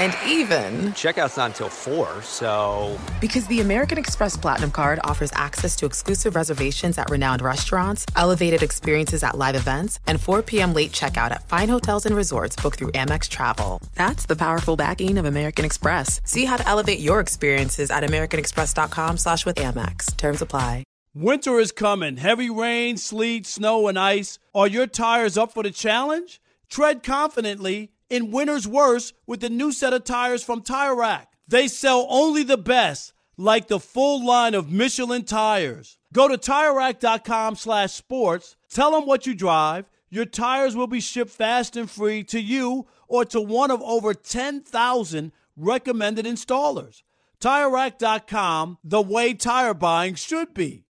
And even, Checkout's not until 4, so. because the American Express Platinum Card offers access to exclusive reservations at renowned restaurants, elevated experiences at live events, and 4 p.m. late checkout at fine hotels and resorts booked through Amex Travel. That's the powerful backing of American Express. See how to elevate your experiences at americanexpress.com slash with Amex. Terms apply. Winter is coming. Heavy rain, sleet, snow, and ice. Are your tires up for the challenge? Tread confidently in winter's worst with the new set of tires from Tire Rack. They sell only the best, like the full line of Michelin tires. Go to TireRack.com slash sports. Tell them what you drive. Your tires will be shipped fast and free to you or to one of over 10,000 recommended installers. TireRack.com, the way tire buying should be.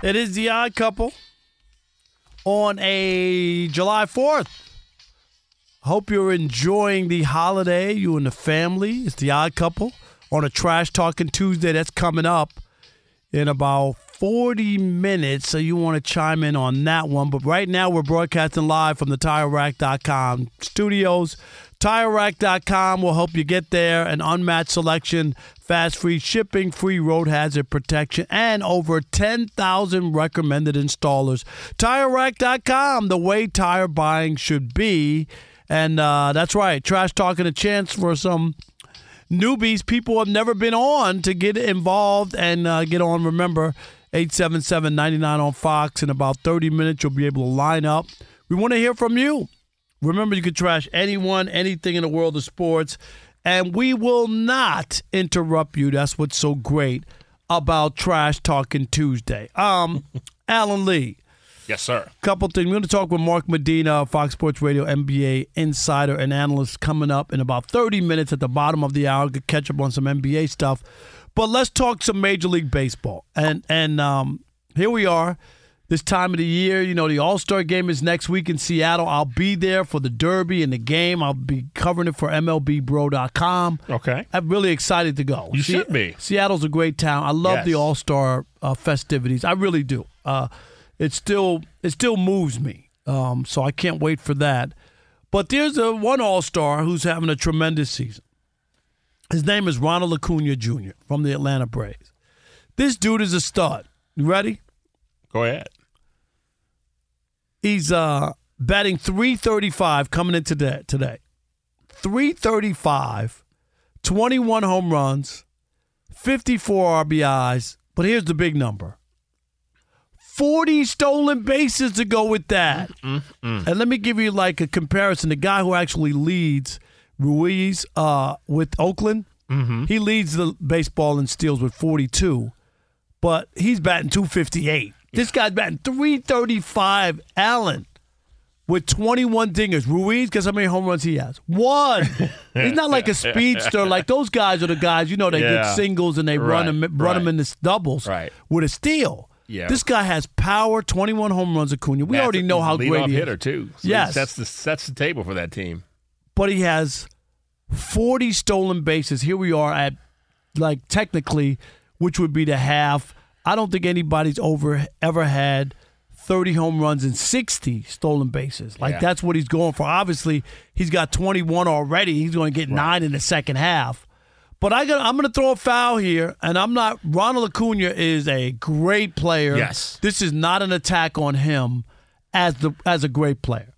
It is the Odd Couple on a July 4th. Hope you're enjoying the holiday, you and the family. It's the Odd Couple on a Trash Talking Tuesday that's coming up in about 40 minutes. So you want to chime in on that one. But right now, we're broadcasting live from the TireRack.com studios. TireRack.com will help you get there. An unmatched selection, fast free shipping, free road hazard protection, and over 10,000 recommended installers. TireRack.com, the way tire buying should be. And uh, that's right, Trash Talking a chance for some newbies, people have never been on to get involved and uh, get on. Remember, 877 99 on Fox. In about 30 minutes, you'll be able to line up. We want to hear from you. Remember, you can trash anyone, anything in the world of sports, and we will not interrupt you. That's what's so great about Trash Talking Tuesday. Um, Alan Lee. Yes, sir. Couple things. We're going to talk with Mark Medina, Fox Sports Radio NBA insider and analyst, coming up in about 30 minutes at the bottom of the hour. Get catch up on some NBA stuff. But let's talk some Major League Baseball. And and um, here we are, this time of the year. You know, the All Star game is next week in Seattle. I'll be there for the Derby and the game. I'll be covering it for MLBBro.com. Okay. I'm really excited to go. You should be. Seattle's a great town. I love Yes. the All Star uh, festivities. I really do. Uh, it still it still moves me. Um, so I can't wait for that. But there's a one All Star who's having a tremendous season. His name is Ronald Acuna Jr. from the Atlanta Braves. This dude is a stud. You ready? Go ahead. He's uh, batting 335 coming in today. Today, 335, 21 home runs, 54 RBIs. But here's the big number: 40 stolen bases to go with that. And let me give you like a comparison. The guy who actually leads Ruiz uh, with Oakland, he leads the baseball in steals with 42, but he's batting 258. This guy's batting 335. Alan with 21 dingers. Ruiz, guess how many home runs he has? One. He's not like a speedster. Like those guys are the guys, you know, they Yeah. get singles and they run Right, them, run them right. in the doubles Right. with a steal. Yeah. This guy has power, 21 home runs, Acuna. We That's already know how great he hitter is. too. So Yes. sets the sets the table for that team. But he has 40 stolen bases. Here we are at, like, technically, which would be the half. I don't think anybody's over ever had 30 home runs and 60 stolen bases. Like, Yeah. that's what he's going for. Obviously, he's got 21 already. He's going to get nine in the second half. But I got, I'm going to throw a foul here, and I'm not. Ronald Acuna is a great player. Yes. This is not an attack on him as the as a great player.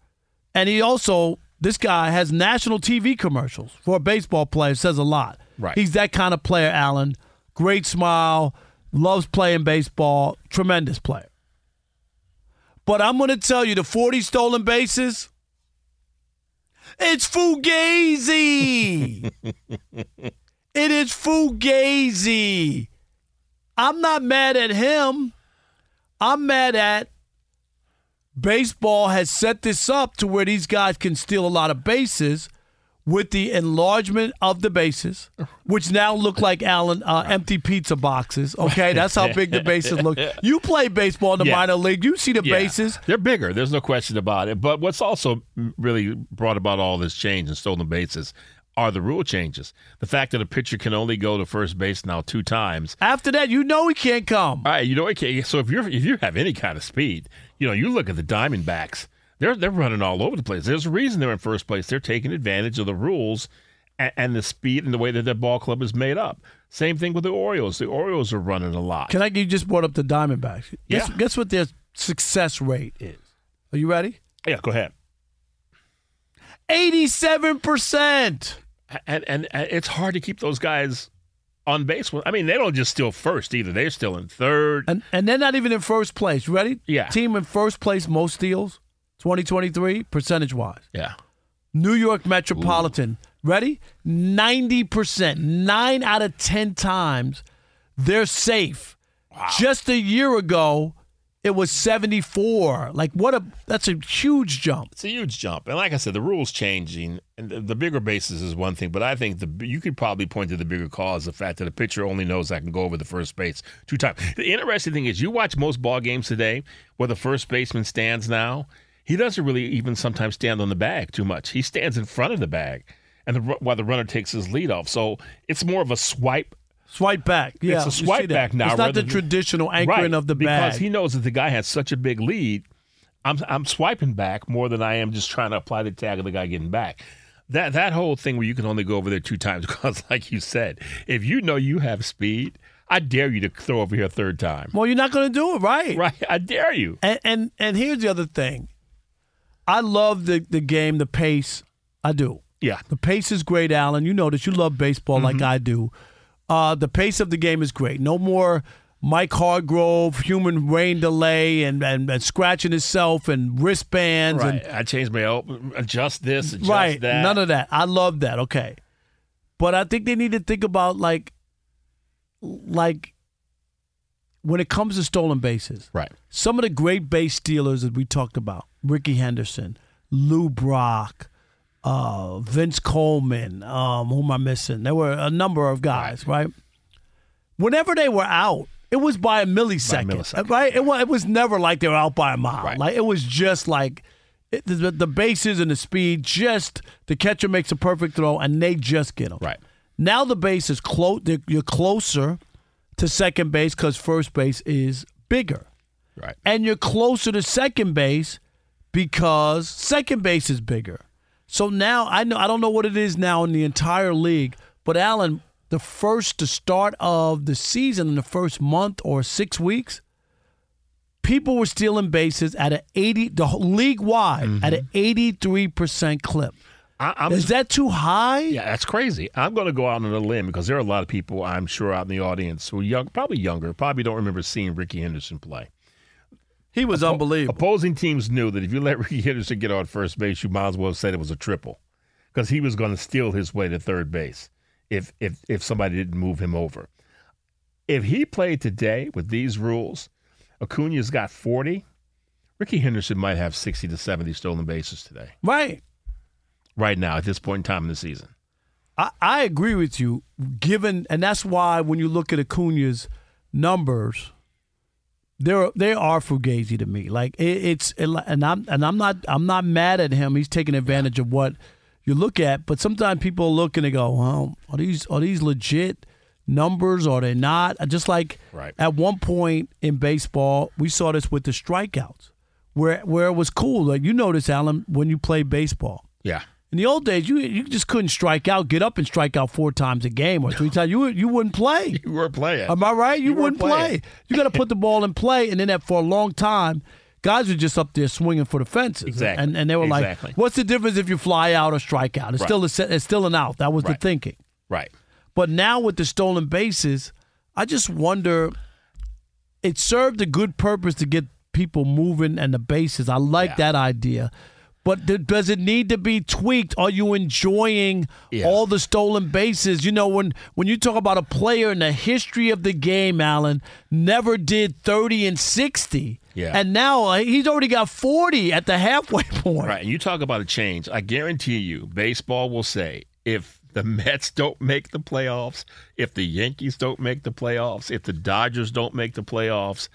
And he also, this guy has national TV commercials for a baseball player. Says a lot. Right. He's that kind of player, Alan. Great smile, loves playing baseball, tremendous player. But I'm going to tell you the 40 stolen bases, it's Fugazi. it is Fugazi. I'm not mad at him. I'm mad at baseball has set this up to where these guys can steal a lot of bases with the enlargement of the bases, which now look like Alan uh, empty pizza boxes. Okay, that's how big the bases look. You play baseball in the Yeah. minor league, you see the Yeah. bases. They're bigger. There's no question about it. But what's also really brought about all this change in stolen bases are the rule changes. The fact that a pitcher can only go to first base now two times. After that, you know he can't come. All right, you know, okay. So if you're if you have any kind of speed, you know, you look at the Diamondbacks. They're they're running all over the place. There's a reason they're in first place. They're taking advantage of the rules and, and the speed and the way that their ball club is made up. Same thing with the Orioles. The Orioles are running a lot. Can I? You just brought up the Diamondbacks. Guess, Yeah. guess what their success rate is? Are you ready? yeah, go ahead. Eighty-seven percent. and, and and it's hard to keep those guys on base. I mean, they don't just steal first either. They're still in third. And and they're not even in first place. You ready? Yeah. Team in first place most steals, 2023 percentage wise. Yeah. New York Metropolitan. Ready? 90%. Nine out of 10 times they're safe. Wow. Just a year ago, it was 74. Like, what a, that's a huge jump. It's a huge jump. And like I said, the rules changing and the, the bigger bases is one thing, but I think the you could probably point to the bigger cause the fact that a pitcher only knows I can go over the first base two times. The interesting thing is you watch most ball games today where the first baseman stands now, he doesn't really even sometimes stand on the bag too much. He stands in front of the bag. And the, while the runner takes his lead off. So it's more of a swipe Swipe back. Yeah. it's a swipe back now. It's not the traditional anchoring Right, of the bag because he knows that the guy has such a big lead. I'm I'm swiping back more than I am just trying to apply the tag of the guy getting back. That that whole thing where you can only go over there two times because, like you said, if you know you have speed, I dare you to throw over here a third time. well, you're not going to do it, right? Right? I dare you. And, and and here's the other thing. I love the the game, the pace. I do. Yeah. The pace is great, Alan. You know this. You love baseball Mm-hmm. like I do. Uh, the pace of the game is great. No more Mike Hargrove, human rain delay, and, and, and scratching himself and wristbands Right. and I changed my adjust this, adjust right. that. None of that. I love that. Okay, but I think they need to think about like like when it comes to stolen bases. Right. Some of the great base stealers that we talked about, Rickey Henderson, Lou Brock, uh, Vince Coleman, um, who am I missing? There were a number of guys, right? Whenever they were out, it was by a millisecond, millisecond. right? It was, it was never like they were out by a mile. Right. Like it was just like it, the, the bases and the speed, just the catcher makes a perfect throw and they just get them. Right. Now the base is close. You're closer to second base because first base is bigger Right. and you're closer to second base because second base is bigger. So now I know I don't know what it is now in the entire league, but Alan, the first to start of the season in the first month or six weeks, people were stealing bases at an eighty the league wide mm-hmm. at an eighty three percent clip. I, I'm Is that too high? Yeah, that's crazy. I'm going to go out on a limb because there are a lot of people I'm sure out in the audience who are young, probably younger, probably don't remember seeing Rickey Henderson play. He was unbelievable. Opposing teams knew that if you let Rickey Henderson get on first base, you might as well have said it was a triple because he was going to steal his way to third base if if if somebody didn't move him over. If he played today with these rules, Acuna's got 40. Rickey Henderson might have 60 to 70 stolen bases today, Right. right now, at this point in time in the season. I, I agree with you. Given, and that's why when you look at Acuna's numbers, they're they are fugazi to me. Like it, it's, and I'm and I'm not I'm not mad at him. He's taking advantage of what you look at. But sometimes people look and they go, "Well, are these are these legit numbers? Or are they not?" Just like Right. at one point in baseball, we saw this with the strikeouts, where where it was cool. Like you notice, Alan, when you play baseball. Yeah. In the old days, you you just couldn't strike out, get up and strike out four times a game or three times. You you wouldn't play. You were playing. Am I right? You, You wouldn't play. You got to put the ball in play, and then that for a long time, guys were just up there swinging for the fences. Exactly. And and they were Exactly. like, "What's the difference if you fly out or strike out? It's Right. still a, it's still an out." That was the thinking. right. But now with the stolen bases, I just wonder. It served a good purpose to get people moving and the bases. I like Yeah. that idea. But th- does it need to be tweaked? Are you enjoying Yeah. all the stolen bases? You know, when when you talk about a player in the history of the game, Alan never did thirty and sixty, Yeah. and now uh, he's already got forty at the halfway point. Right. And you talk about a change. I guarantee you, baseball will say if the Mets don't make the playoffs, if the Yankees don't make the playoffs, if the Dodgers don't make the playoffs,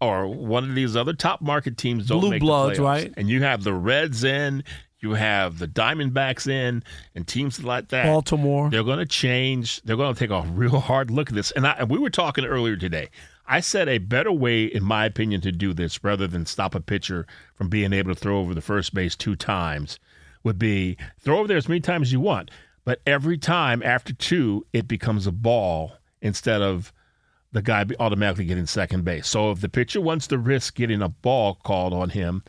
or one of these other top market teams don't Blue make Bloods, the playoffs, right? and you have the Reds in, you have the Diamondbacks in, and teams like that. Baltimore. They're going to change. They're going to take a real hard look at this. And, I, and we were talking earlier today. I said a better way, in my opinion, to do this rather than stop a pitcher from being able to throw over the first base two times would be throw over there as many times as you want. But every time after two, it becomes a ball instead of the guy automatically getting second base. So if the pitcher wants to risk getting a ball called on him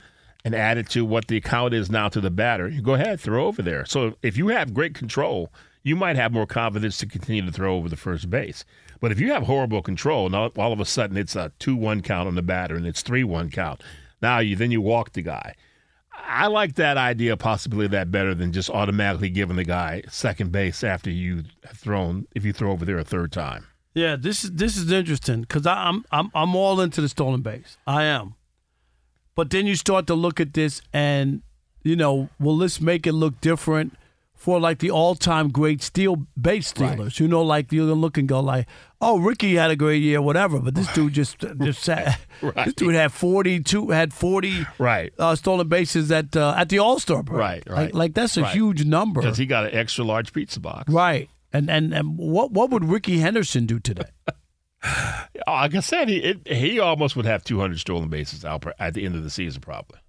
and add it to what the account is now to the batter, you go ahead, throw over there. So if you have great control, you might have more confidence to continue to throw over the first base. But if you have horrible control, now all of a sudden it's a two-one count on the batter and it's three-one count. Now you then you walk the guy. I like that idea, possibly that better than just automatically giving the guy second base after you thrown if you throw over there a third time. Yeah, this is this is interesting because I'm I'm I'm all into the stolen base. I am, but then you start to look at this and you know, will this make it look different for like the all-time great steal base stealers? You know, like you're gonna look and go like, oh, Rickey had a great year, whatever, but this dude just just sat. Right. This dude had 42, had 40 Right. uh, stolen bases at uh, at the All Star break. Right, right. Like, like that's a Right. huge number. Because he got an extra large pizza box. Right. And, and and what what would Rickey Henderson do today? Like I said, he it, he almost would have 200 stolen bases out at the end of the season, probably.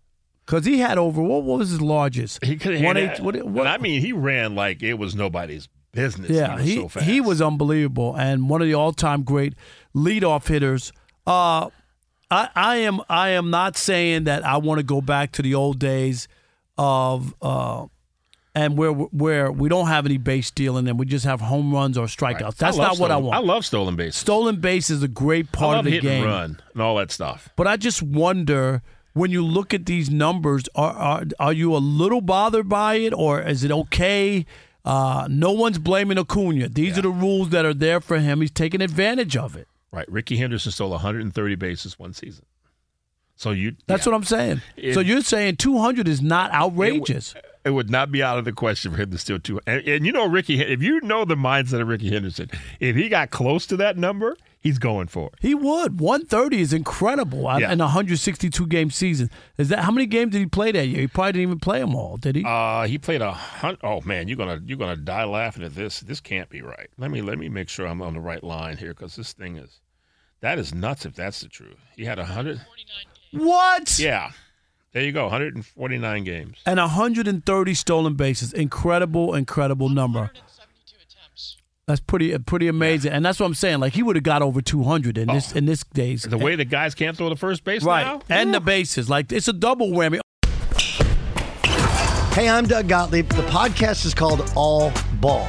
Because he had over what, what was his largest? He could One have. eight- what- what- I mean, he ran like it was nobody's business. yeah, he he was so fast. he was unbelievable and one of the all time great leadoff hitters. Uh, I I am I am not saying that I want to go back to the old days of uh, and where where we don't have any base stealing and we just have home runs or strikeouts. That's I love not what I want. I love stolen bases. Stolen base is a great part of the game. and run and all that stuff. But I just wonder when you look at these numbers, are are, are you a little bothered by it, or is it okay? Uh, no one's blaming Acuna. These are the rules that are there for him. He's taking advantage of it. Right. Rickey Henderson stole 130 bases one season. So you. That's yeah. what I'm saying. It- so you're saying 200 is not outrageous. It would not be out of the question for him to steal two. And, and you know, Rickey, if you know the mindset of Rickey Henderson, if he got close to that number, he's going for it. he would. 130 is incredible uh, Yeah. in a 162 game season. Is that how many games did he play that year? He probably didn't even play them all, did he? Uh, he played a hundred. Oh man, you're gonna you're gonna die laughing at this. This can't be right. Let me let me make sure I'm on the right line here because this thing is that is nuts if that's the truth. He had a hundred. what? Yeah, there you go. 149 games. And 130 stolen bases. Incredible, incredible number. That's pretty uh, pretty amazing. And that's what I'm saying. Like he would have got over 200 in this oh. in this days. The way the guys can't throw the first base right. now, And the bases. Like it's a double whammy. Hey, I'm Doug Gottlieb. The podcast is called All Ball.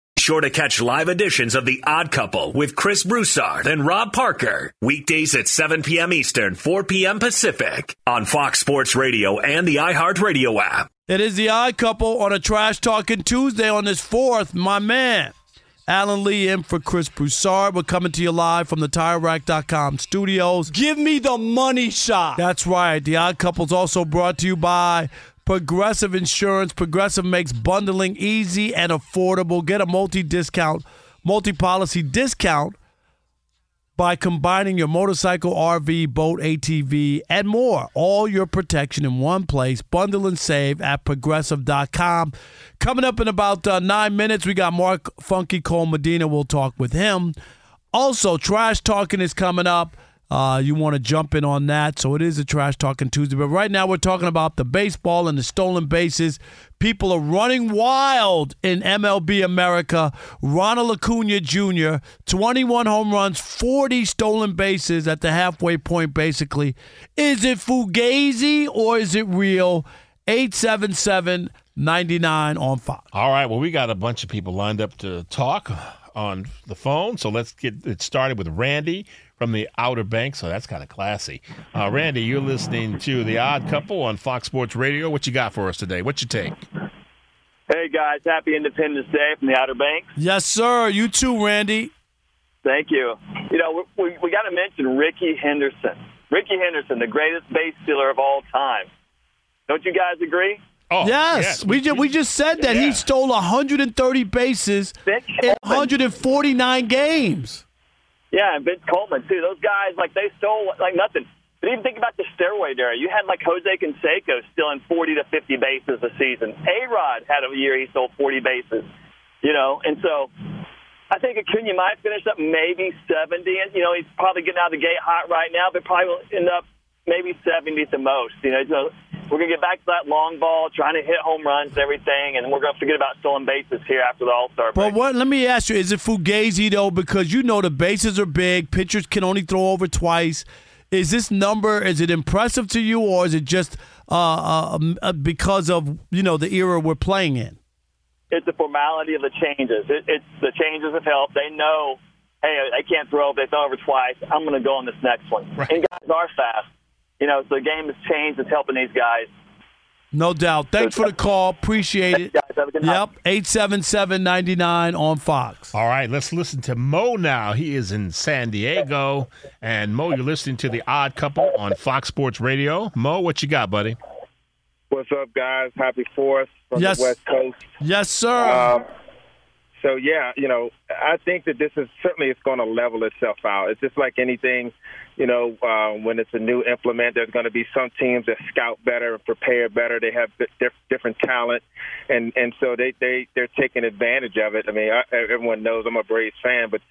Sure to catch live editions of The Odd Couple with Chris Broussard and Rob Parker. Weekdays at 7 p.m. Eastern, 4 p.m. Pacific on Fox Sports Radio and the iHeartRadio app. It is the odd couple on a trash talking Tuesday on this fourth. My man, Alan Lee in for Chris Broussard. We're coming to you live from the TireRack.com studios. Give me the money shot. That's right. The odd couple's also brought to you by Progressive Insurance. Progressive makes bundling easy and affordable. Get a multi discount, multi policy discount by combining your motorcycle, RV, boat, ATV, and more. All your protection in one place. Bundle and save at progressive.com. Coming up in about uh, nine minutes, we got Mark Funky Cold Medina. We'll talk with him. Also, Trash Talking is coming up. Uh, you want to jump in on that. So it is a Trash Talking Tuesday. But right now, we're talking about the baseball and the stolen bases. People are running wild in MLB America. Ronald Acuna Jr., 21 home runs, 40 stolen bases at the halfway point, basically. Is it Fugazi or is it real? 877 99 on Fox. All right. Well, we got a bunch of people lined up to talk on the phone. So let's get it started with Randy from the Outer Banks. So that's kind of classy. Uh, Randy, you're listening to The Odd Couple on Fox Sports Radio. What you got for us today? What's your take? Hey, guys. Happy Independence Day from the Outer Banks. Yes, sir. You too, Randy. Thank you. You know, we, we got to mention Rickey Henderson. Rickey Henderson, the greatest base stealer of all time. Don't you guys agree? Oh, yes, yes. we just we just said that he stole 130 bases in 149 games. Yeah, and Vince Coleman too. Those guys, like they stole like nothing. But even think about the steroid era. You had like Jose Canseco stealing 40 to 50 bases a season. A Rod had a year he stole 40 bases. You know, and so I think Acuna might finish up maybe 70. And you know, he's probably getting out of the gate hot right now, but probably will end up maybe 70 at the most. You know, so we're going to get back to that long ball, trying to hit home runs and everything, and we're going to forget about stolen bases here after the All Star break. But what? Let me ask you: Is it Fugazi though? Because you know the bases are big. Pitchers can only throw over twice. Is this number? Is it impressive to you, or is it just uh, uh, because of you know the era we're playing in? It's the formality of the changes. It, it's the changes have helped. They know, hey, they can't throw. They throw over twice. I'm going to go on this next one. Right. And guys are fast. You know, so the game has changed. It's helping these guys. No doubt. Thanks for the call. Appreciate it. Yep. 877-99 on Fox. All right, let's listen to Mo now. He is in San Diego. And Mo, you're listening to The Odd Couple on Fox Sports Radio. Mo, what you got, buddy? What's up, guys? Happy 4th from yes. the West Coast. Yes, sir. Um, so yeah, you know, I think that this is certainly it's going to level itself out. It's just like anything, you know, uh, when it's a new implement, there's going to be some teams that scout better, and prepare better. They have diff- different talent, and and so they they they're taking advantage of it. I mean, I, everyone knows I'm a Braves fan, but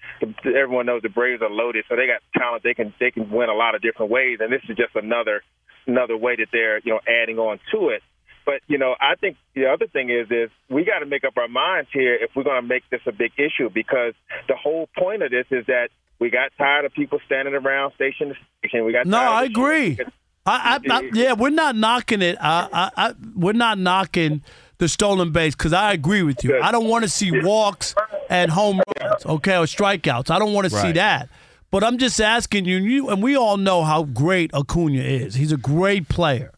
everyone knows the Braves are loaded, so they got talent. They can they can win a lot of different ways, and this is just another another way that they're you know adding on to it. But you know, I think the other thing is is we got to make up our minds here if we're going to make this a big issue because the whole point of this is that we got tired of people standing around station to station. We got no, I agree. I, I, I, yeah, we're not knocking it. I, I, we're not knocking the stolen base because I agree with you. I don't want to see walks and home runs, okay, or strikeouts. I don't want to see that. But I'm just asking you, you, and we all know how great Acuna is. He's a great player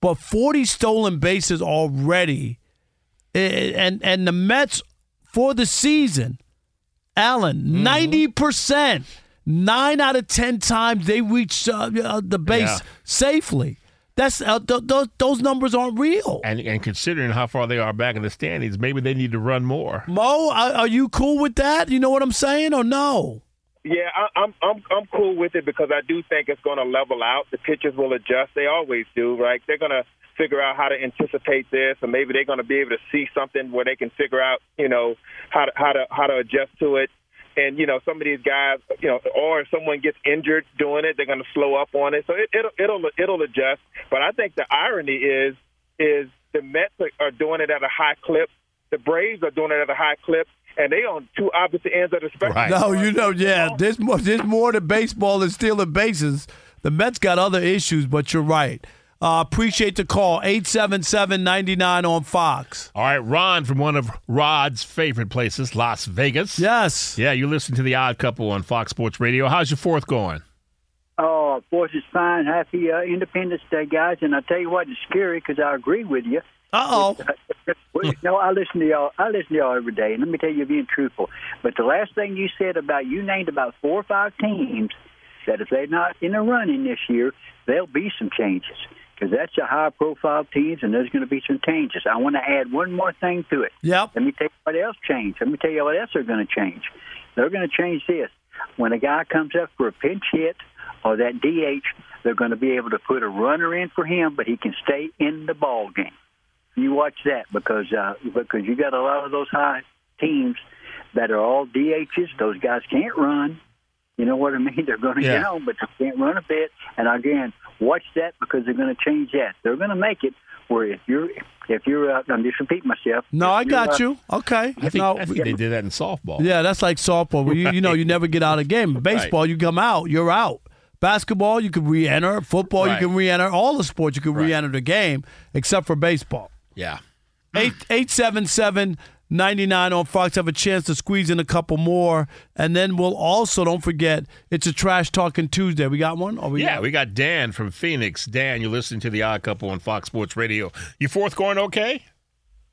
but 40 stolen bases already. Eh, and and the Mets for the season, Alan, mm-hmm. 90%, nine out of 10 times they reach uh, uh, the base yeah. safely. That's uh, th- th- those numbers aren't real. And and considering how far they are back in the standings, maybe they need to run more. Mo, are, are you cool with that? You know what I'm saying, or no? Yeah, I, I'm I'm I'm cool with it because I do think it's going to level out. The pitchers will adjust; they always do, right? They're going to figure out how to anticipate this, or maybe they're going to be able to see something where they can figure out, you know, how to how to how to adjust to it. And you know, some of these guys, you know, or if someone gets injured doing it, they're going to slow up on it. So it, it'll it'll it'll adjust. But I think the irony is is the Mets are doing it at a high clip. The Braves are doing it at a high clip and they on two opposite ends of the spectrum. Right. No, you know, yeah, oh. there's more, there's more to baseball than stealing bases. The Mets got other issues, but you're right. Uh, appreciate the call. 877-99 on Fox. All right, Ron from one of Rob's favorite places, Las Vegas. Yes. Yeah, you listen to The Odd Couple on Fox Sports Radio. How's your fourth going? Oh, fourth is fine. Happy uh, Independence Day, guys. And I tell you what, it's scary because I agree with you. Uh-oh. no, I listen to y'all. I listen to y'all every day, and let me tell you, being truthful. But the last thing you said about you named about four or five teams that if they're not in the running this year, there'll be some changes because that's a high-profile teams, and there's going to be some changes. I want to add one more thing to it. Yep. Let me tell you what else changed. Let me tell you what else they're going to change. They're going to change this. When a guy comes up for a pinch hit or that DH, they're going to be able to put a runner in for him, but he can stay in the ball game you watch that because uh, because you got a lot of those high teams that are all DHs. Those guys can't run. You know what I mean? They're going to yeah. get on, but they can't run a bit. And again, watch that because they're going to change that. They're going to make it where if you're if you're uh, I'm just repeating myself. No, I got uh, you. Okay. I think, no, I think they did that in softball. Yeah, that's like softball. Where you, you know you never get out of the game. Baseball, right. you come out, you're out. Basketball, you can re-enter. Football, right. you can re-enter. All the sports, you can right. re-enter the game, except for baseball. Yeah. Eight eight seven seven. 99 on Fox have a chance to squeeze in a couple more and then we'll also don't forget it's a trash talking Tuesday. We got one? Or we yeah, got- we got Dan from Phoenix. Dan, you're listening to the Odd Couple on Fox Sports Radio. You fourth going okay?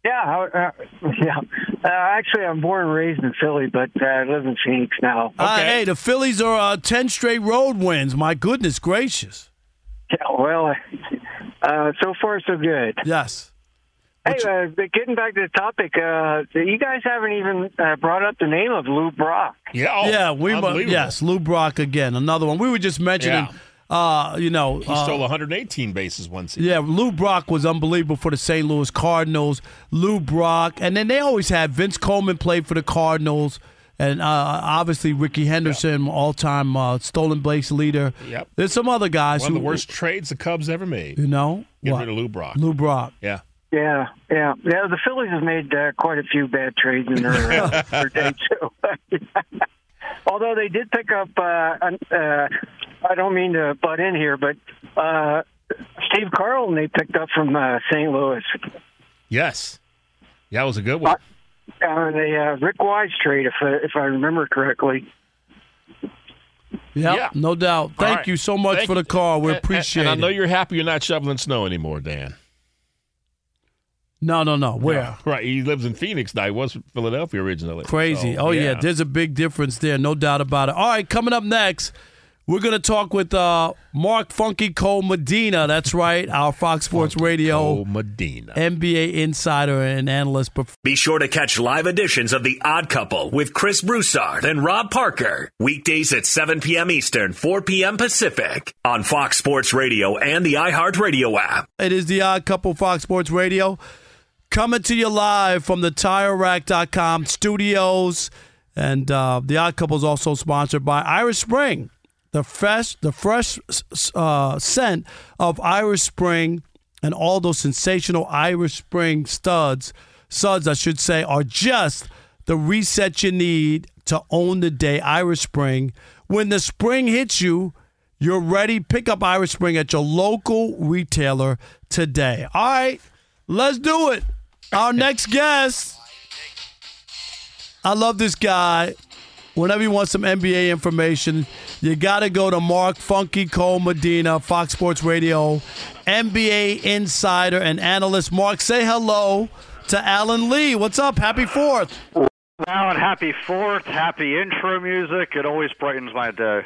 Yeah, uh, yeah. Uh, actually, I'm born and raised in Philly, but uh, I live in Phoenix now. Uh, hey, the Phillies are uh, 10 straight road wins. My goodness gracious. Yeah, well, uh, so far so good. Yes. Hey, uh, getting back to the topic, uh, you guys haven't even uh, brought up the name of Lou Brock. Yeah, yeah, we yes, Lou Brock again, another one. We were just mentioning uh, you know, He uh, stole 118 bases one season. Yeah, Lou Brock was unbelievable for the St. Louis Cardinals. Lou Brock, and then they always had Vince Coleman played for the Cardinals, and uh, obviously Rickey Henderson, all-time uh, stolen base leader. Yep. There's some other guys One of the worst trades the Cubs ever made. You know, Get What? rid of Lou Brock. Lou Brock. Yeah. Yeah, yeah, yeah. The Phillies have made uh, quite a few bad trades in their, uh, their day too. Although they did pick up, uh, uh, I don't mean to butt in here, but uh, Steve Carlton they picked up from uh, St. Louis. Yes. Yeah, that was a good one. Uh, the uh, Rick Wise trade, if uh, if I remember correctly. Yep, no doubt. Thank All right. you so much Thank for the call. We And- appreciate and, it. I know you're happy you're not shoveling snow anymore, Dan. No, no, no. Where? Right. He lives in Phoenix now. He was from Philadelphia originally. Crazy. So, oh yeah. there's a big difference there, no doubt about it. All right, coming up next, we're gonna talk with uh, Mark Funky Cold Medina. That's right, our Fox Sports Radio Cold Medina NBA insider and analyst. Be sure to catch live editions of The Odd Couple with Chris Broussard and Rob Parker. Weekdays at 7 p.m. Eastern, 4 p.m. Pacific on Fox Sports Radio and the iHeartRadio app. It is the Odd Couple Fox Sports Radio coming to you live from the TireRack.com studios, and uh, the Odd Couple is also sponsored by Irish Spring, the fresh, the fresh uh, scent of Irish Spring, and all those sensational Irish Spring studs, suds I should say, are just the reset you need to own the day. Irish Spring, when the spring hits you. You're ready. Pick up Irish Spring at your local retailer today. All right, let's do it. Our next guest. I love this guy. Whenever you want some NBA information, you got to go to Mark Funky Cold Medina, Fox Sports Radio, NBA insider and analyst. Mark, say hello to Alan Lee. What's up? Happy Fourth. Alan, happy fourth, happy intro music. It always brightens my day.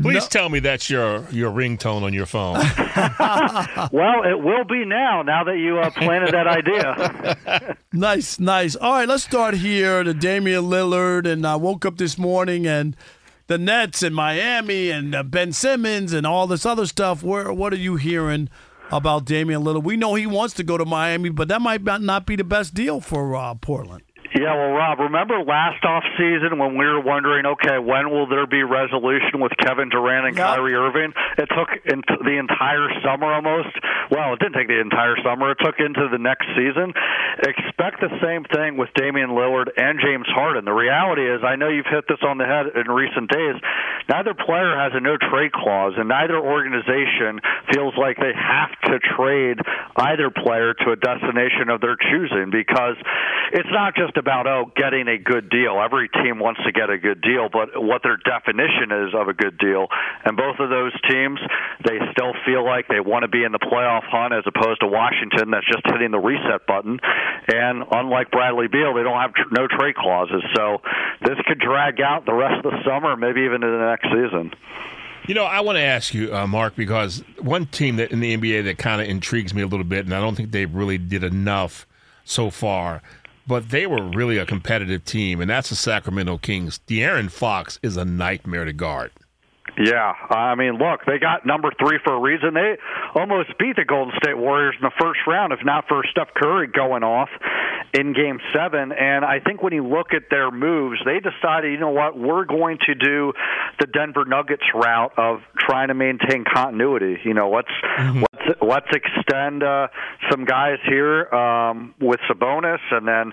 Please tell me that's your, your ringtone on your phone. well, it will be now, now that you uh, planted that idea. Nice, nice. All right, let's start here. The Damian Lillard, and I woke up this morning and the Nets and Miami and uh, Ben Simmons and all this other stuff. Where what are you hearing about Damian Lillard? We know he wants to go to Miami, but that might not- not be the best deal for uh, Portland. Yeah, well, Rob, remember last off season when we were wondering, okay, when will there be resolution with Kevin Durant and Kyrie Irving? It took into the entire summer almost. Well, it didn't take the entire summer. It took into the next season. Expect the same thing with Damian Lillard and James Harden. The reality is, I know you've hit this on the head in recent days. Neither player has a no trade clause, and neither organization feels like they have to trade either player to a destination of their choosing because it's not just about oh getting a good deal. Every team wants to get a good deal, but what their definition is of a good deal. And both of those teams, they still feel like they want to be in the playoff hunt as opposed to Washington that's just hitting the reset button. And unlike Bradley Beal, they don't have tr- no trade clauses. So this could drag out the rest of the summer, maybe even into the next season. You know, I want to ask you, uh, Mark, because one team that in the NBA that kind of intrigues me a little bit, and I don't think they really did enough so far, but they were really a competitive team, and that's the Sacramento Kings. De'Aaron Fox is a nightmare to guard. Yeah, I mean, look, they got number three for a reason. They almost beat the Golden State Warriors in the first round, if not for Steph Curry going off in Game Seven. And I think when you look at their moves, they decided, you know what, we're going to do the Denver Nuggets route of trying to maintain continuity. You know, let's let's let's extend uh, some guys here um, with Sabonis, and then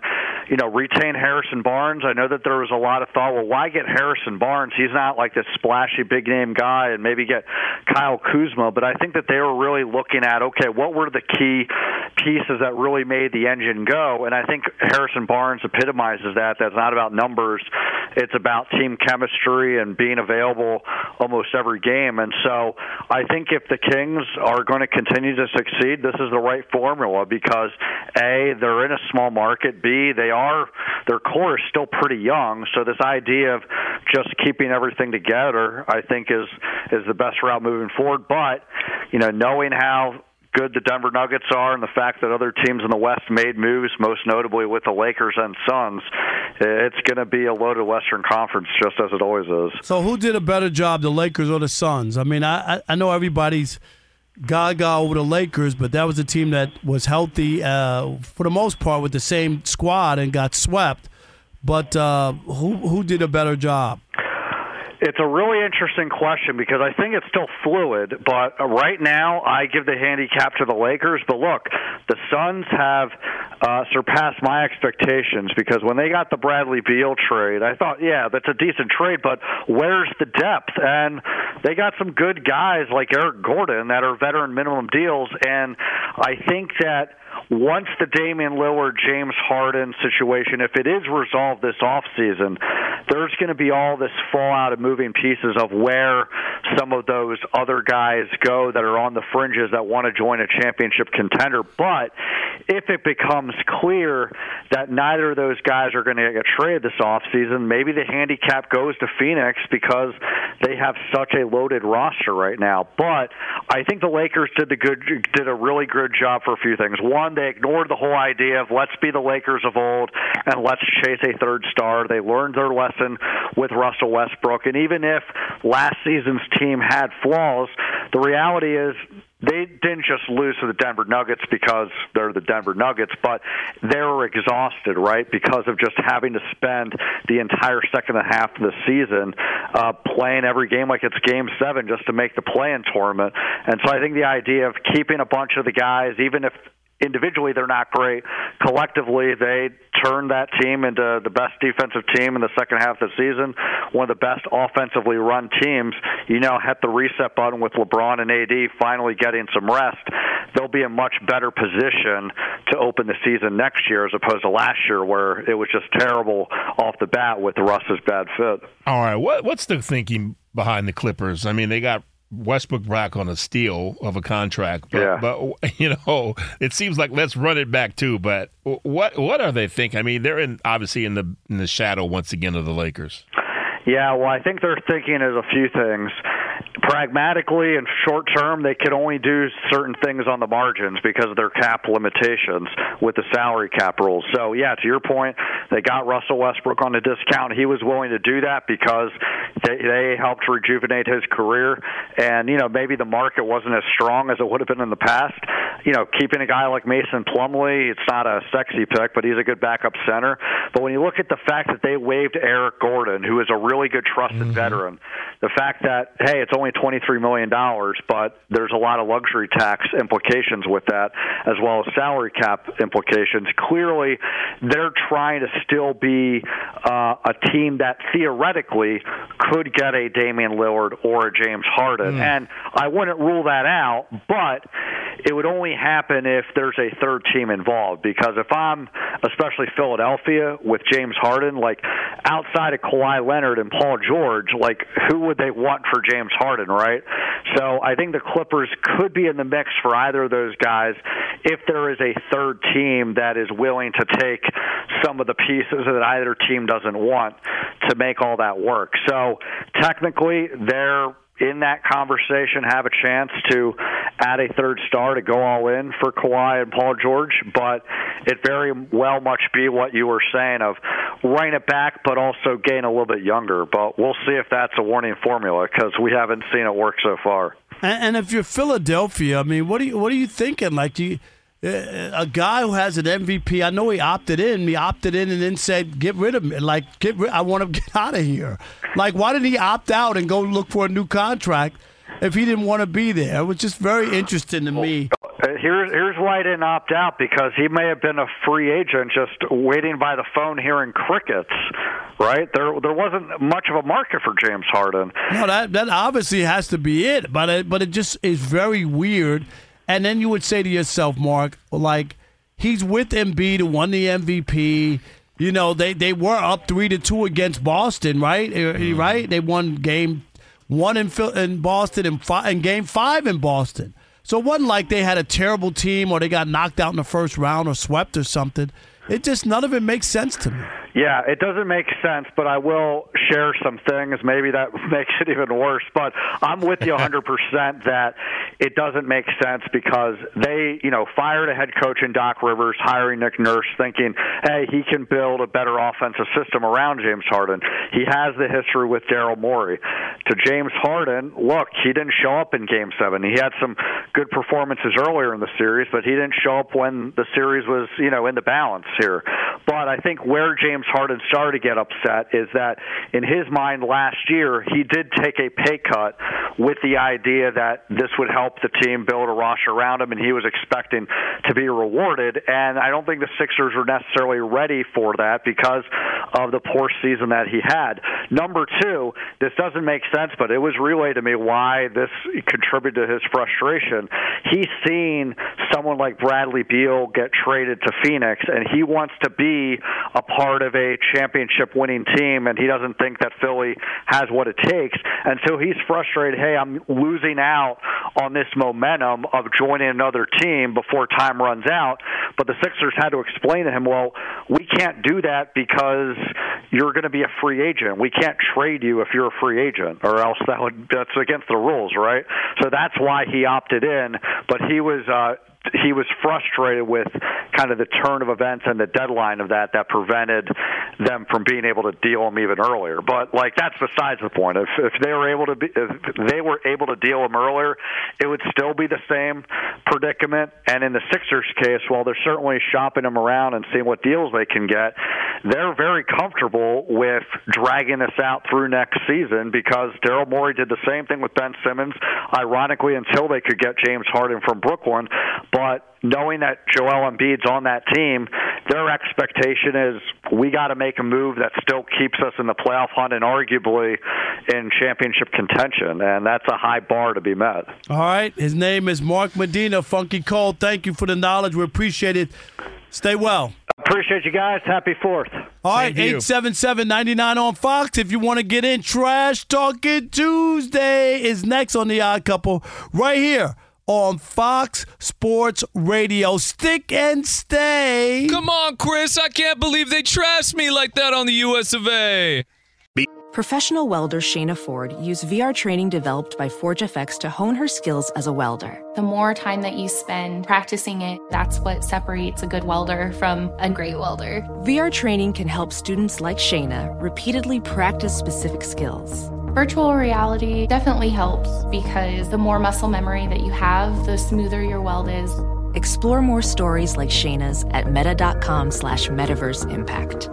you know retain Harrison Barnes. I know that there was a lot of thought. Well, why get Harrison Barnes? He's not like this splashy big name guy, and maybe get Kyle Kuzma. But I think that they were really looking at okay, what were the key pieces that really made the engine go? And I think Harrison Barnes epitomizes that. That's not about numbers; it's about team chemistry and being available almost every game. And so I think if the Kings are going to continue to succeed, this is the right formula because a they're in a small market. B they are their core is still pretty young. So this idea of just keeping everything together, I think, is is the best route moving forward. But you know, knowing how good the Denver Nuggets are and the fact that other teams in the West made moves, most notably with the Lakers and Suns, it's going to be a loaded Western Conference just as it always is. So, who did a better job, the Lakers or the Suns? I mean, I I know everybody's gaga over the Lakers, but that was a team that was healthy uh, for the most part with the same squad and got swept. But uh, who who did a better job? It's a really interesting question because I think it's still fluid, but right now I give the handicap to the Lakers. But look, the Suns have uh, surpassed my expectations because when they got the Bradley Beal trade, I thought, yeah, that's a decent trade, but where's the depth? And they got some good guys like Eric Gordon that are veteran minimum deals, and I think that once the Damian Lillard James Harden situation, if it is resolved this offseason, there's going to be all this fallout of moving pieces of where some of those other guys go that are on the fringes that want to join a championship contender. But if it becomes clear that neither of those guys are going to get traded this offseason, maybe the handicap goes to Phoenix because they have such a loaded roster right now. But I think the Lakers did the good did a really good job for a few things. One, they ignored the whole idea of let's be the Lakers of old and let's chase a third star. They learned their lesson with Russell Westbrook. And even if last season's team had flaws, the reality is they didn't just lose to the Denver Nuggets because they're the Denver Nuggets, but they were exhausted, right? Because of just having to spend the entire second half of the season uh, playing every game like it's game seven just to make the play in tournament. And so I think the idea of keeping a bunch of the guys, even if individually they're not great. Collectively, they turned that team into the best defensive team in the second half of the season, one of the best offensively run teams. You know, hit the reset button with LeBron and AD finally getting some rest. They'll be in much better position to open the season next year as opposed to last year where it was just terrible off the bat with Russ's bad fit. All right, what what's the thinking behind the Clippers? I mean, they got Westbrook back on a steal of a contract. But, yeah. but you know, it seems like let's run it back too. But what what are they thinking? I mean, they're in obviously in the in the shadow once again of the Lakers. Yeah, well, I think they're thinking is a few things pragmatically and short term, they can only do certain things on the margins because of their cap limitations with the salary cap rules. So, yeah, to your point, they got Russell Westbrook on a discount. He was willing to do that because they, they helped rejuvenate his career. And, you know, maybe the market wasn't as strong as it would have been in the past. You know, keeping a guy like Mason Plumlee, it's not a sexy pick, but he's a good backup center. But when you look at the fact that they waived Eric Gordon, who is a really good trusted mm-hmm. veteran, the fact that, hey, it's only $23 million, but there's a lot of luxury tax implications with that, as well as salary cap implications. Clearly, they're trying to still be uh, a team that theoretically could get a Damian Lillard or a James Harden. Mm. And I wouldn't rule that out, but it would only happen if there's a third team involved. Because if I'm, especially Philadelphia, with James Harden, like outside of Kawhi Leonard and Paul George, like who would they want for James Harden, right? So I think the Clippers could be in the mix for either of those guys if there is a third team that is willing to take some of the pieces that either team doesn't want to make all that work. So technically, they're in that conversation have a chance to add a third star to go all in for Kawhi and Paul George, but it very well much be what you were saying of running it back, but also gain a little bit younger. But we'll see if that's a warning formula because we haven't seen it work so far. And, and if you're Philadelphia, I mean, what are you what are you thinking? Like, do you a guy who has an MVP. I know he opted in. He opted in and then said, "Get rid of me. Like, get rid. I want to get out of here." Like, why did he opt out and go look for a new contract? if he didn't want to be there. It was just very interesting to me. Uh, Here's here's why he didn't opt out because he may have been a free agent just waiting by the phone hearing crickets, right? There there wasn't much of a market for James Harden. No, that that obviously has to be it, but it, but it just is very weird. And then you would say to yourself, Mark, like he's with Embiid who won the MVP. You know, they they were up three to two against Boston, right? Uh, Right? They won game one in in Boston and five and game five in Boston. So it wasn't like they had a terrible team or they got knocked out in the first round or swept or something. It just none of it makes sense to me. Yeah, it doesn't make sense, but I will share some things. Maybe that makes it even worse. But I'm with you 100% that it doesn't make sense because they, you know, fired a head coach in Doc Rivers, hiring Nick Nurse, thinking, hey, he can build a better offensive system around James Harden. He has the history with Daryl Morey. To James Harden, look, he didn't show up in Game Seven. He had some good performances earlier in the series, but he didn't show up when the series was, you know, in the balance here. But I think where James Harden started to get upset is that in his mind last year, he did take a pay cut with the idea that this would help the team build a roster around him, and he was expecting to be rewarded. And I don't think the Sixers were necessarily ready for that because of the poor season that he had. Number two, this doesn't make sense, but it was relayed to me why this contributed to his frustration. He's seen someone like Bradley Beal get traded to Phoenix, and he wants to be a part of a championship winning team, and he doesn't think that Philly has what it takes. And so he's frustrated hey, I'm losing out on this momentum of joining another team before time runs out. But the Sixers had to explain to him, well, we can't do that because you're going to be a free agent. We can't trade you if you're a free agent, or else that would that's against the rules, right? So that's why he opted in. But he was uh, he was frustrated with kind of the turn of events and the deadline of that that prevented them from being able to deal him even earlier. But like that's besides the point. If if they were able to be if they were able to deal him earlier, it would still be the same predicament. And in the Sixers case, while they're certainly shopping him around and seeing what deals they can get, they're very comfortable with dragging this out through next season because Daryl Morey did the same thing with Ben Simmons, ironically, until they could get James Harden from Brooklyn. But knowing that Joel Embiid's on that team, their expectation is we got to make a move that still keeps us in the playoff hunt and arguably in championship contention, and that's a high bar to be met. All right. His name is Mark Medina, Funky Cold. Thank you for the knowledge. We appreciate it. Stay well. Appreciate you guys. Happy Fourth. All right, 877 99 on Fox. If you want to get in, Trash Talking Tuesday is next on The Odd Couple right here on Fox Sports Radio. Stick and stay. Come on, Chris. I can't believe they trashed me like that on the US of A. Professional welder Shayna Ford used VR training developed by ForgeFX to hone her skills as a welder. The more time that you spend practicing it, that's what separates a good welder from a great welder. VR training can help students like Shayna repeatedly practice specific skills. Virtual reality definitely helps because the more muscle memory that you have, the smoother your weld is. Explore more stories like Shayna's at meta.com slash metaverse impact.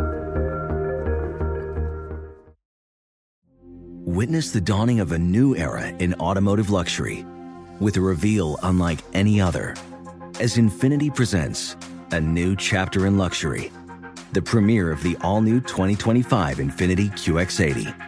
Witness the dawning of a new era in automotive luxury with a reveal unlike any other as Infiniti presents a new chapter in luxury, the premiere of the all new 2025 Infiniti QX80.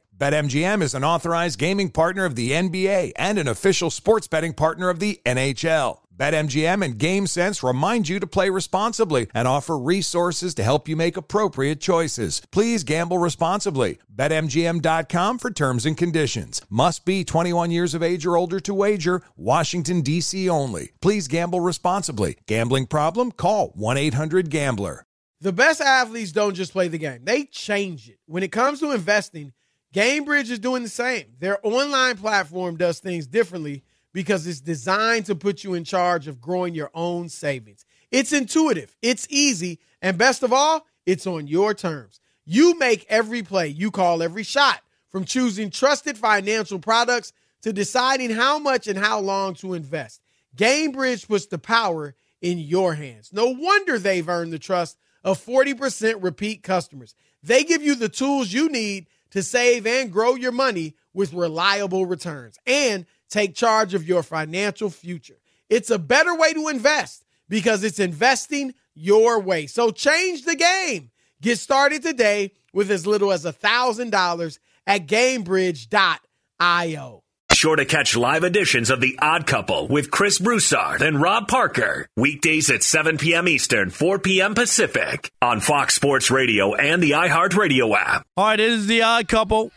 BetMGM is an authorized gaming partner of the NBA and an official sports betting partner of the NHL. BetMGM and GameSense remind you to play responsibly and offer resources to help you make appropriate choices. Please gamble responsibly. BetMGM.com for terms and conditions. Must be 21 years of age or older to wager. Washington, D.C. only. Please gamble responsibly. Gambling problem? Call 1 800 Gambler. The best athletes don't just play the game, they change it. When it comes to investing, GameBridge is doing the same. Their online platform does things differently because it's designed to put you in charge of growing your own savings. It's intuitive, it's easy, and best of all, it's on your terms. You make every play, you call every shot, from choosing trusted financial products to deciding how much and how long to invest. GameBridge puts the power in your hands. No wonder they've earned the trust of 40% repeat customers. They give you the tools you need to save and grow your money with reliable returns. And take charge of your financial future. It's a better way to invest because it's investing your way. So change the game. Get started today with as little as $1,000 at gamebridge.io. Sure to catch live editions of The Odd Couple with Chris Broussard and Rob Parker. Weekdays at 7 p.m. Eastern, 4 p.m. Pacific on Fox Sports Radio and the iHeartRadio app. All right, it is The Odd Couple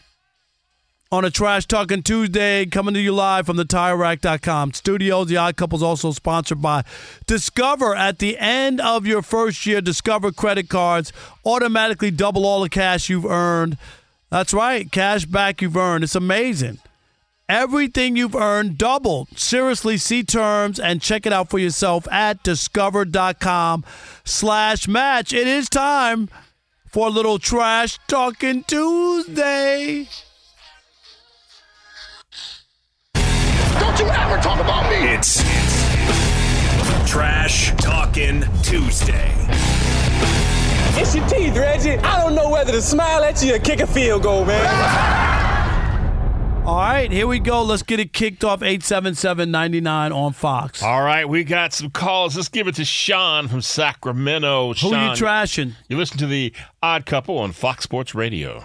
on a Trash Talking Tuesday, coming to you live from the TireRack.com studios. The Odd Couple is also sponsored by Discover. At the end of your first year, Discover credit cards automatically double all the cash you've earned. That's right, cash back you've earned. It's amazing. Everything you've earned doubled. Seriously, see terms and check it out for yourself at discover.com slash match. It is time for a little Trash Talking Tuesday. Don't you ever talk about me! It's Trash Talking Tuesday. It's your teeth, Reggie. I don't know whether to smile at you or kick a field goal, man. All right, here we go. Let's get it kicked off 877-99 on Fox. All right, we got some calls. Let's give it to Sean from Sacramento. Who Sean, you trashing? You listen to the Odd Couple on Fox Sports Radio.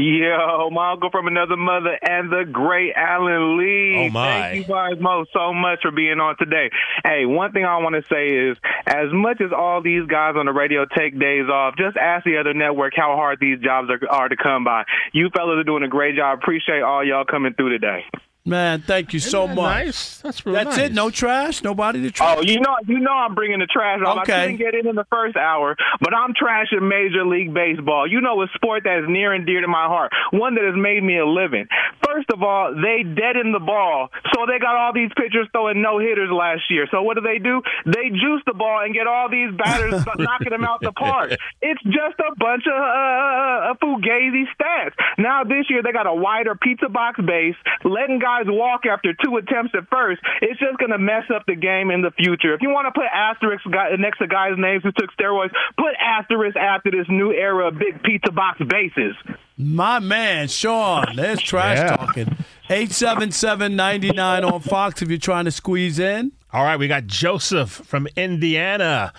Yo, oh, my uncle from another mother and the great Alan Lee. Oh, my. Thank you guys most so much for being on today. Hey, one thing I want to say is as much as all these guys on the radio take days off, just ask the other network how hard these jobs are, are to come by. You fellas are doing a great job. Appreciate all y'all coming through today. Man, thank you so Isn't that much. nice? That's really That's nice. it. No trash. Nobody to trash. Oh, you know, you know, I'm bringing the trash on. Okay. I couldn't get in in the first hour, but I'm trashing Major League Baseball. You know, a sport that is near and dear to my heart, one that has made me a living. First of all, they deadened the ball, so they got all these pitchers throwing no hitters last year. So what do they do? They juice the ball and get all these batters knocking them out the park. It's just a bunch of uh, fugazi stats. Now this year they got a wider pizza box base, letting guys walk after two attempts at first. It's just going to mess up the game in the future. If you want to put asterisks next to guys' names who took steroids, put asterisks after this new era of big pizza box bases. My man, Sean. There's trash Yeah. talking. 877-99 on Fox if you're trying to squeeze in. All right, we got Joseph from Indiana.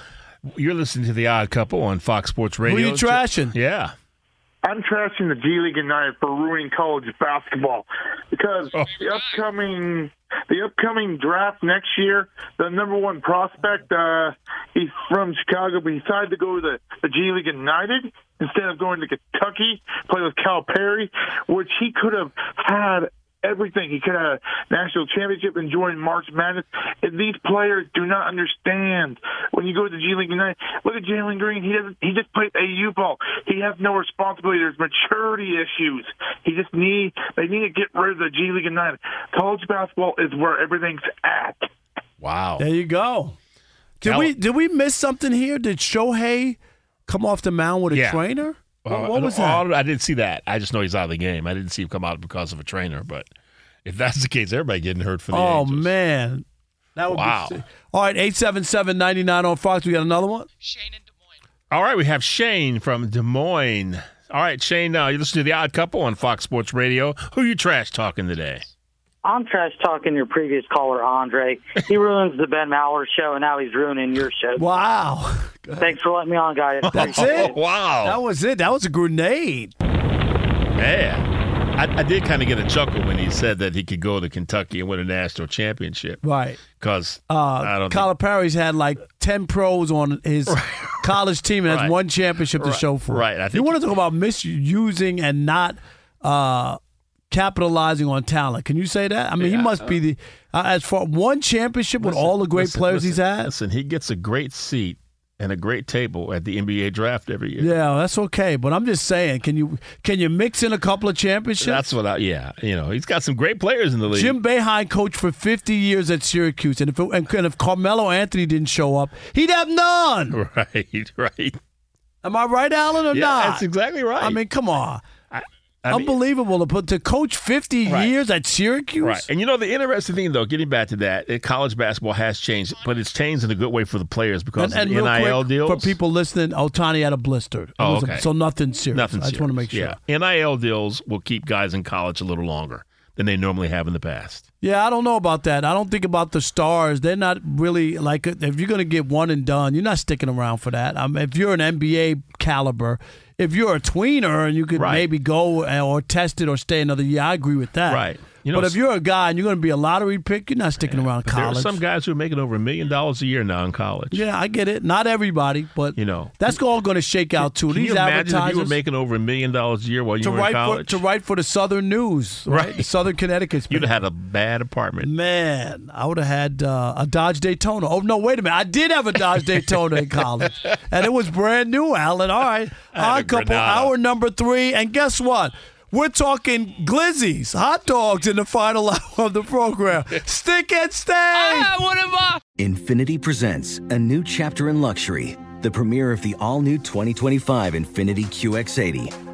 You're listening to the Odd Couple on Fox Sports Radio. Who you trashing? Yeah. I'm trashing the G League Ignite for ruining college basketball because the upcoming the upcoming draft next year, the number one prospect, uh, he's from Chicago, but he decided to go to the, the G League Ignite instead of going to Kentucky, play with Calipari, which he could have had everything. He could have a national championship and join March Madness. And these players do not understand when you go to the G League Ignite. Look at Jalen Green. He doesn't. He just plays AU ball. He has no responsibility. There's maturity issues. He just need. They need to get rid of the G League Ignite. College basketball is where everything's at. Wow. There you go. Did Cal- we did we miss something here? Did Shohei come off the mound with a Yeah. trainer? What, Uh, what was I that? I didn't see that. I just know he's out of the game. I didn't see him come out because of a trainer. But if that's the case, everybody getting hurt for the Oh Angels. man, that would Wow. be sick. All right, eight seven seven ninety nine on Fox. We got another one. Shane in Des Moines. All right, we have Shane from Des Moines. All right, Shane, uh, you listen to The Odd Couple on Fox Sports Radio. Who you trash talking today? I'm trash talking your previous caller, Andre. He ruins the Ben Maller show, and now he's ruining your show. Wow. Thanks for letting me on, guys. That's it. wow. That was it. That was a grenade. Yeah. I, I did kind of get a chuckle when he said that he could go to Kentucky and win a national championship. Right. Because Uh, I don't think- Calipari's had like 10 pros on his college team and has one championship to show for it. Right. I you think- want to talk about misusing and not uh, capitalizing on talent. Can you say that? I mean, he must be the, uh, as far one championship with all the great listen, players he's had. Listen, he gets a great seat and a great table at the NBA draft every year. Yeah, that's okay. But I'm just saying, can you can you mix in a couple of championships? That's what I, yeah. You know, he's got some great players in the league. Jim Boeheim coached for 50 years at Syracuse, and if it, and if Carmelo Anthony didn't show up, he'd have none. Right, right. Am I right, Alan, or Yeah, not? that's exactly right. I mean, come on. I mean- Unbelievable to put to coach 50 Right. years at Syracuse. Right. And you know, the interesting thing, though, getting back to that, eh, college basketball has changed, but it's changed in a good way for the players because And, and of NIL quick, deals. for people listening, Ohtani had a blister. It Oh, was a- okay. so nothing serious. Nothing serious. I just want to make sure. Yeah. NIL deals will keep guys in college a little longer than they normally have in the past. Yeah, I don't know about that. I don't think about the stars. They're not really like if you're going to get one and done, you're not sticking around for that. Um, if you're an NBA caliber, if you're a tweener and you could Right. maybe go uh, or test it or stay another year, I agree with that. Right. You know, but if you're a guy and you're going to be a lottery pick, you're not sticking around But there are college. some guys who are making over a million dollars a year now in college. yeah, I get it. Not everybody, but You know, that's all going to shake out too. can These you imagine if you were making over a million dollars a year while you to were in write for college? to write for the Southern News, right? Right. The Southern Connecticut. You'd have had a bad apartment. Man, I would have had uh, a Dodge Daytona. Oh no, wait a minute! I did have a Dodge Daytona in college, and it was brand new. Alan, all right, a couple, hour number three, and guess what? We're talking glizzies, hot dogs in the final hour of the program. Stick and stay. what am I? Infiniti presents a new chapter in luxury, the premiere of the all new 2025 Infiniti QX80,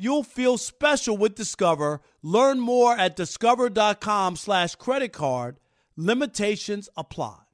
you'll feel special with Discover. Learn more at discover.com slash credit card. Limitations apply.